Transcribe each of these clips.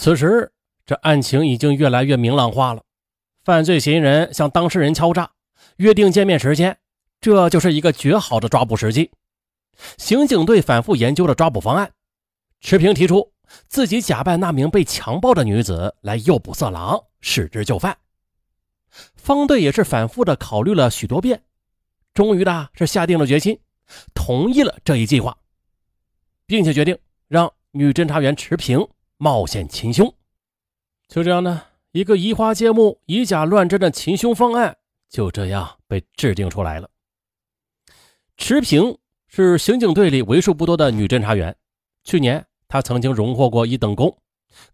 此时，这案情已经越来越明朗化了。犯罪嫌疑人向当事人敲诈，约定见面时间，这就是一个绝好的抓捕时机。刑警队反复研究了抓捕方案。池平提出自己假扮那名被强暴的女子来诱捕色狼，使之就范。方队也是反复的考虑了许多遍，终于的是下定了决心，同意了这一计划，并且决定让女侦查员池平冒险擒凶。就这样呢。一个移花接木、以假乱真的擒凶方案就这样被制定出来了。池平是刑警队里为数不多的女侦查员，去年她曾经荣获过一等功，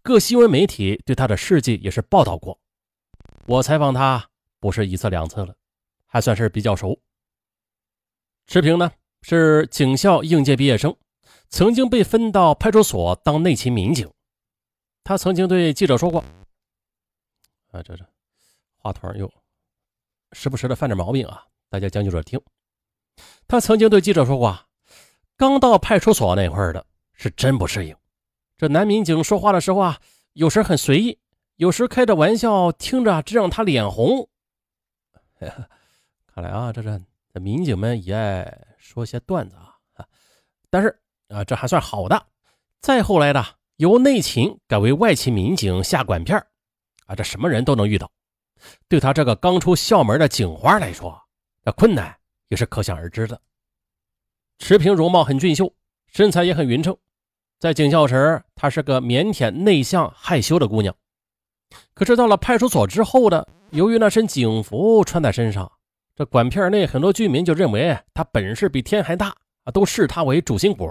各新闻媒体对她的事迹也是报道过。我采访她不是一次两次了，还算是比较熟。池平呢是警校应届毕业生，曾经被分到派出所当内勤民警。他曾经对记者说过。啊，这这话筒又时不时的犯点毛病啊！大家将就着听。他曾经对记者说过，刚到派出所那会儿的是真不适应。这男民警说话的时候啊，有时很随意，有时开着玩笑，听着真让他脸红。看来啊，这这这民警们也爱说些段子啊。但是啊，这还算好的。再后来的，由内勤改为外勤民警下管片啊，这什么人都能遇到，对他这个刚出校门的警花来说，那困难也是可想而知的。池平容貌很俊秀，身材也很匀称，在警校时，她是个腼腆、内向、害羞的姑娘。可是到了派出所之后的，由于那身警服穿在身上，这管片内很多居民就认为她本事比天还大啊，都视她为主心骨，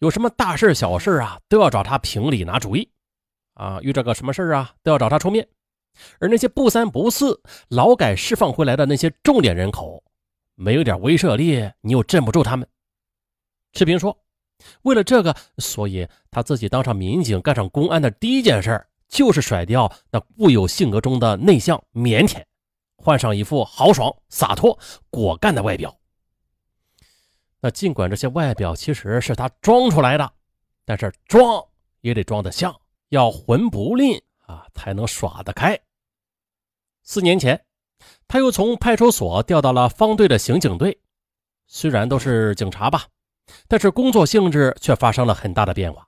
有什么大事小事啊，都要找他评理拿主意。啊，遇着个什么事啊，都要找他出面。而那些不三不四、劳改释放回来的那些重点人口，没有点威慑力，你又镇不住他们。赤平说：“为了这个，所以他自己当上民警，干上公安的第一件事，就是甩掉那固有性格中的内向腼腆，换上一副豪爽、洒脱、果干的外表。那尽管这些外表其实是他装出来的，但是装也得装得像。”要魂不吝啊，才能耍得开。四年前，他又从派出所调到了方队的刑警队，虽然都是警察吧，但是工作性质却发生了很大的变化。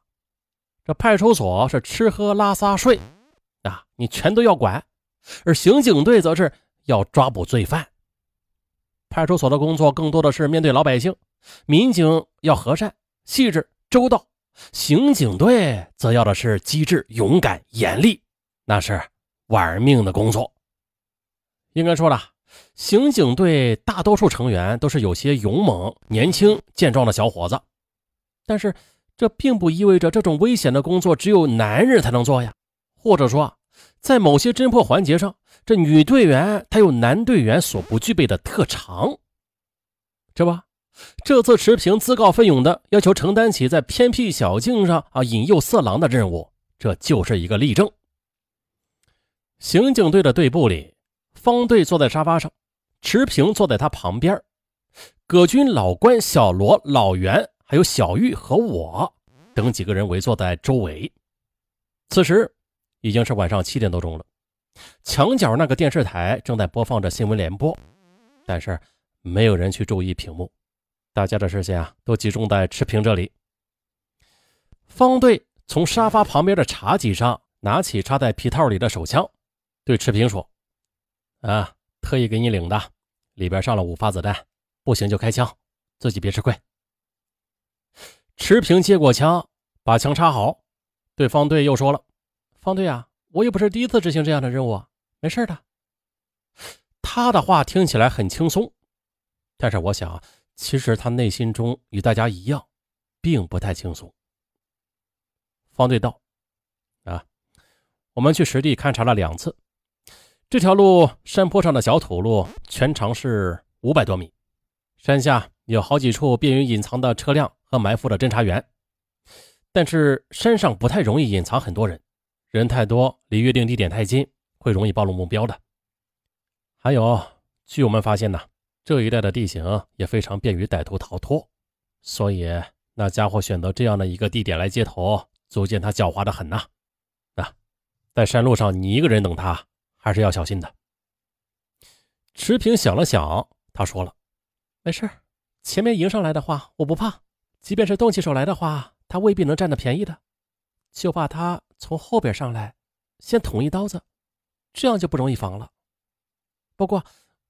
这派出所是吃喝拉撒睡啊，你全都要管；而刑警队则是要抓捕罪犯。派出所的工作更多的是面对老百姓，民警要和善、细致、周到。刑警队则要的是机智、勇敢、严厉，那是玩命的工作。应该说了，刑警队大多数成员都是有些勇猛、年轻、健壮的小伙子，但是这并不意味着这种危险的工作只有男人才能做呀。或者说，在某些侦破环节上，这女队员她有男队员所不具备的特长，这不。这次池平自告奋勇的要求承担起在偏僻小径上啊引诱色狼的任务，这就是一个例证。刑警队的队部里，方队坐在沙发上，池平坐在他旁边，葛军、老关、小罗、老袁，还有小玉和我等几个人围坐在周围。此时已经是晚上七点多钟了，墙角那个电视台正在播放着新闻联播，但是没有人去注意屏幕。大家的视线啊，都集中在池平这里。方队从沙发旁边的茶几上拿起插在皮套里的手枪，对池平说：“啊，特意给你领的，里边上了五发子弹，不行就开枪，自己别吃亏。”池平接过枪，把枪插好，对方队又说了：“方队啊，我也不是第一次执行这样的任务，没事的。”他的话听起来很轻松，但是我想。其实他内心中与大家一样，并不太轻松。方队道：“啊，我们去实地勘察了两次，这条路山坡上的小土路，全长是五百多米，山下有好几处便于隐藏的车辆和埋伏的侦查员，但是山上不太容易隐藏很多人，人太多，离约定地点太近，会容易暴露目标的。还有，据我们发现呢。”这一带的地形也非常便于歹徒逃脱，所以那家伙选择这样的一个地点来接头，足见他狡猾的很呐。啊在山路上你一个人等他，还是要小心的。池平想了想，他说了：“没事，前面迎上来的话，我不怕；即便是动起手来的话，他未必能占到便宜的。就怕他从后边上来，先捅一刀子，这样就不容易防了。不过，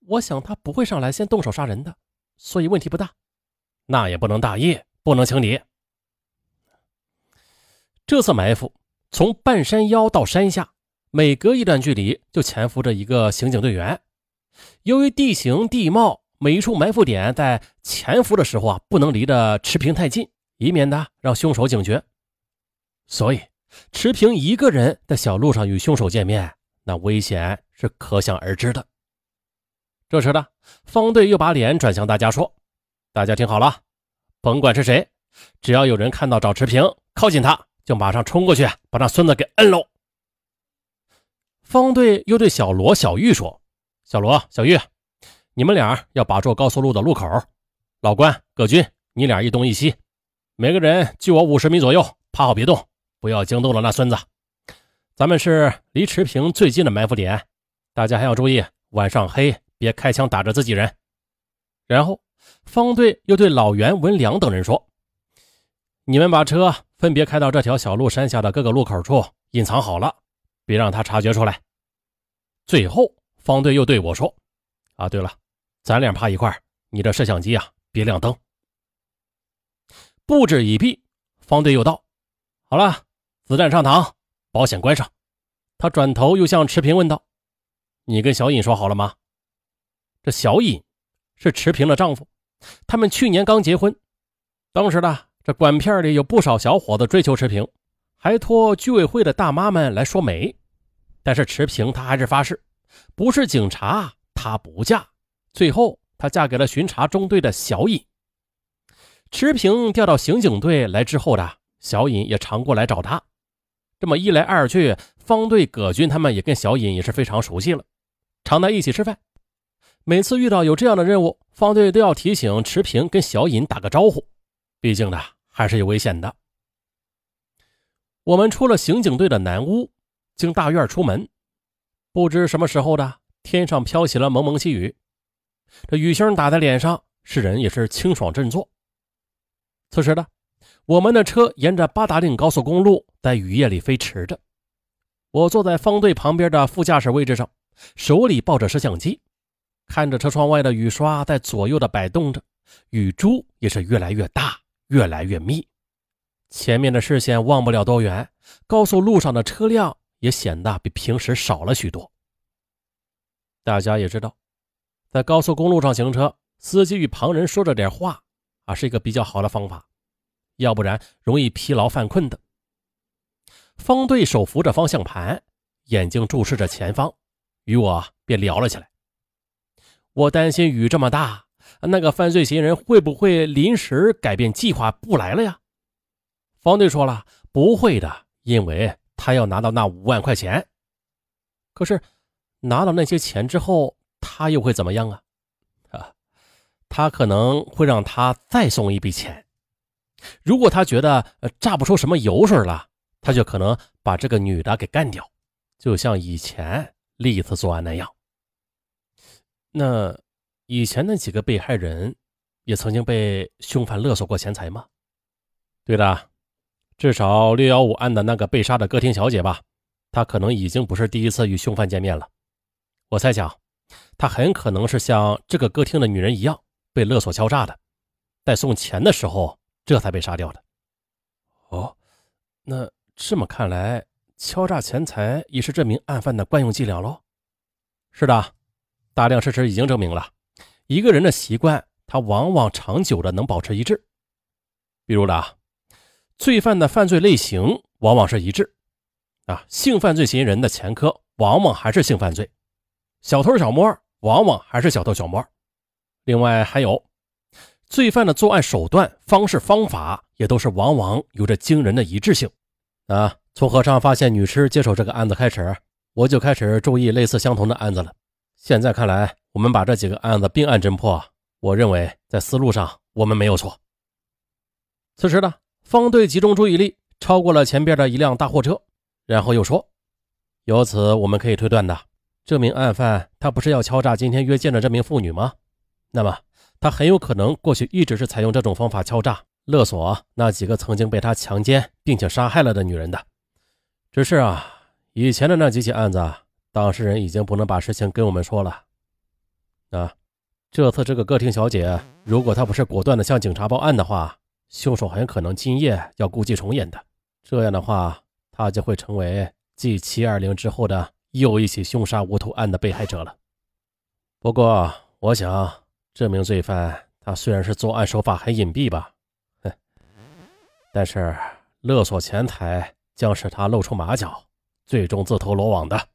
我想他不会上来先动手杀人的，所以问题不大。那也不能大意，不能轻敌。这次埋伏从半山腰到山下，每隔一段距离就潜伏着一个刑警队员。由于地形地貌，每一处埋伏点在潜伏的时候啊，不能离着池平太近，以免呢让凶手警觉。所以，池平一个人在小路上与凶手见面，那危险是可想而知的。这时呢，方队又把脸转向大家说：“大家听好了，甭管是谁，只要有人看到找池平靠近他，就马上冲过去把那孙子给摁喽。”方队又对小罗、小玉说。小罗、小玉，你们俩要把住高速路的路口。老关、葛军，你俩一东一西，每个人距我五十米左右，趴好别动，不要惊动了那孙子。咱们是离池平最近的埋伏点，大家还要注意，晚上黑别开枪打着自己人。然后方队又对老袁、文良等人说：“你们把车分别开到这条小路山下的各个路口处隐藏好了，别让他察觉出来。”最后。方队又对我说：“啊，对了，咱俩趴一块你这摄像机啊，别亮灯。”布置已毕，方队又道：“好了，子弹上膛，保险关上。”他转头又向池平问道：“你跟小尹说好了吗？”这小尹是池平的丈夫，他们去年刚结婚。当时呢，这管片里有不少小伙子追求池平，还托居委会的大妈们来说媒。但是池平她还是发誓。不是警察，她不嫁。最后，她嫁给了巡查中队的小尹。池平调到刑警队来之后的小尹也常过来找他。这么一来二去，方队葛军他们也跟小尹也是非常熟悉了，常在一起吃饭。每次遇到有这样的任务，方队都要提醒池平跟小尹打个招呼，毕竟呢还是有危险的。我们出了刑警队的南屋，经大院出门。不知什么时候的，天上飘起了蒙蒙细雨，这雨星打在脸上，使人也是清爽振作。此时的我们的车沿着八达岭高速公路在雨夜里飞驰着，我坐在方队旁边的副驾驶位置上，手里抱着摄像机，看着车窗外的雨刷在左右的摆动着，雨珠也是越来越大，越来越密，前面的视线望不了多远，高速路上的车辆。也显得比平时少了许多。大家也知道，在高速公路上行车，司机与旁人说着点话啊，是一个比较好的方法，要不然容易疲劳犯困的。方队手扶着方向盘，眼睛注视着前方，与我便聊了起来。我担心雨这么大，那个犯罪嫌疑人会不会临时改变计划不来了呀？方队说了，不会的，因为。他要拿到那五万块钱，可是拿到那些钱之后，他又会怎么样啊？啊，他可能会让他再送一笔钱。如果他觉得榨不出什么油水了，他就可能把这个女的给干掉，就像以前历次作案那样。那以前那几个被害人也曾经被凶犯勒索过钱财吗？对的。至少六幺五案的那个被杀的歌厅小姐吧，她可能已经不是第一次与凶犯见面了。我猜想，她很可能是像这个歌厅的女人一样被勒索敲诈的，在送钱的时候这才被杀掉的。哦，那这么看来，敲诈钱财也是这名案犯的惯用伎俩喽？是的，大量事实已经证明了，一个人的习惯，他往往长久的能保持一致。比如的。罪犯的犯罪类型往往是一致，啊，性犯罪嫌疑人的前科往往还是性犯罪，小偷小摸往往还是小偷小摸。另外还有，罪犯的作案手段、方式、方法也都是往往有着惊人的一致性。啊，从和尚发现女尸接手这个案子开始，我就开始注意类似相同的案子了。现在看来，我们把这几个案子并案侦破，我认为在思路上我们没有错。此时呢？方队集中注意力，超过了前边的一辆大货车，然后又说：“由此我们可以推断的，这名案犯他不是要敲诈今天约见的这名妇女吗？那么他很有可能过去一直是采用这种方法敲诈勒索那几个曾经被他强奸并且杀害了的女人的。只是啊，以前的那几起案子，当事人已经不能把事情跟我们说了。啊，这次这个歌厅小姐，如果她不是果断的向警察报案的话，凶手很可能今夜要故伎重演的。这样的话，她就会成为。继七二零之后的又一起凶杀无头案的被害者了。不过，我想这名罪犯他虽然是作案手法很隐蔽吧，哼，但是勒索钱财将使他露出马脚，最终自投罗网的。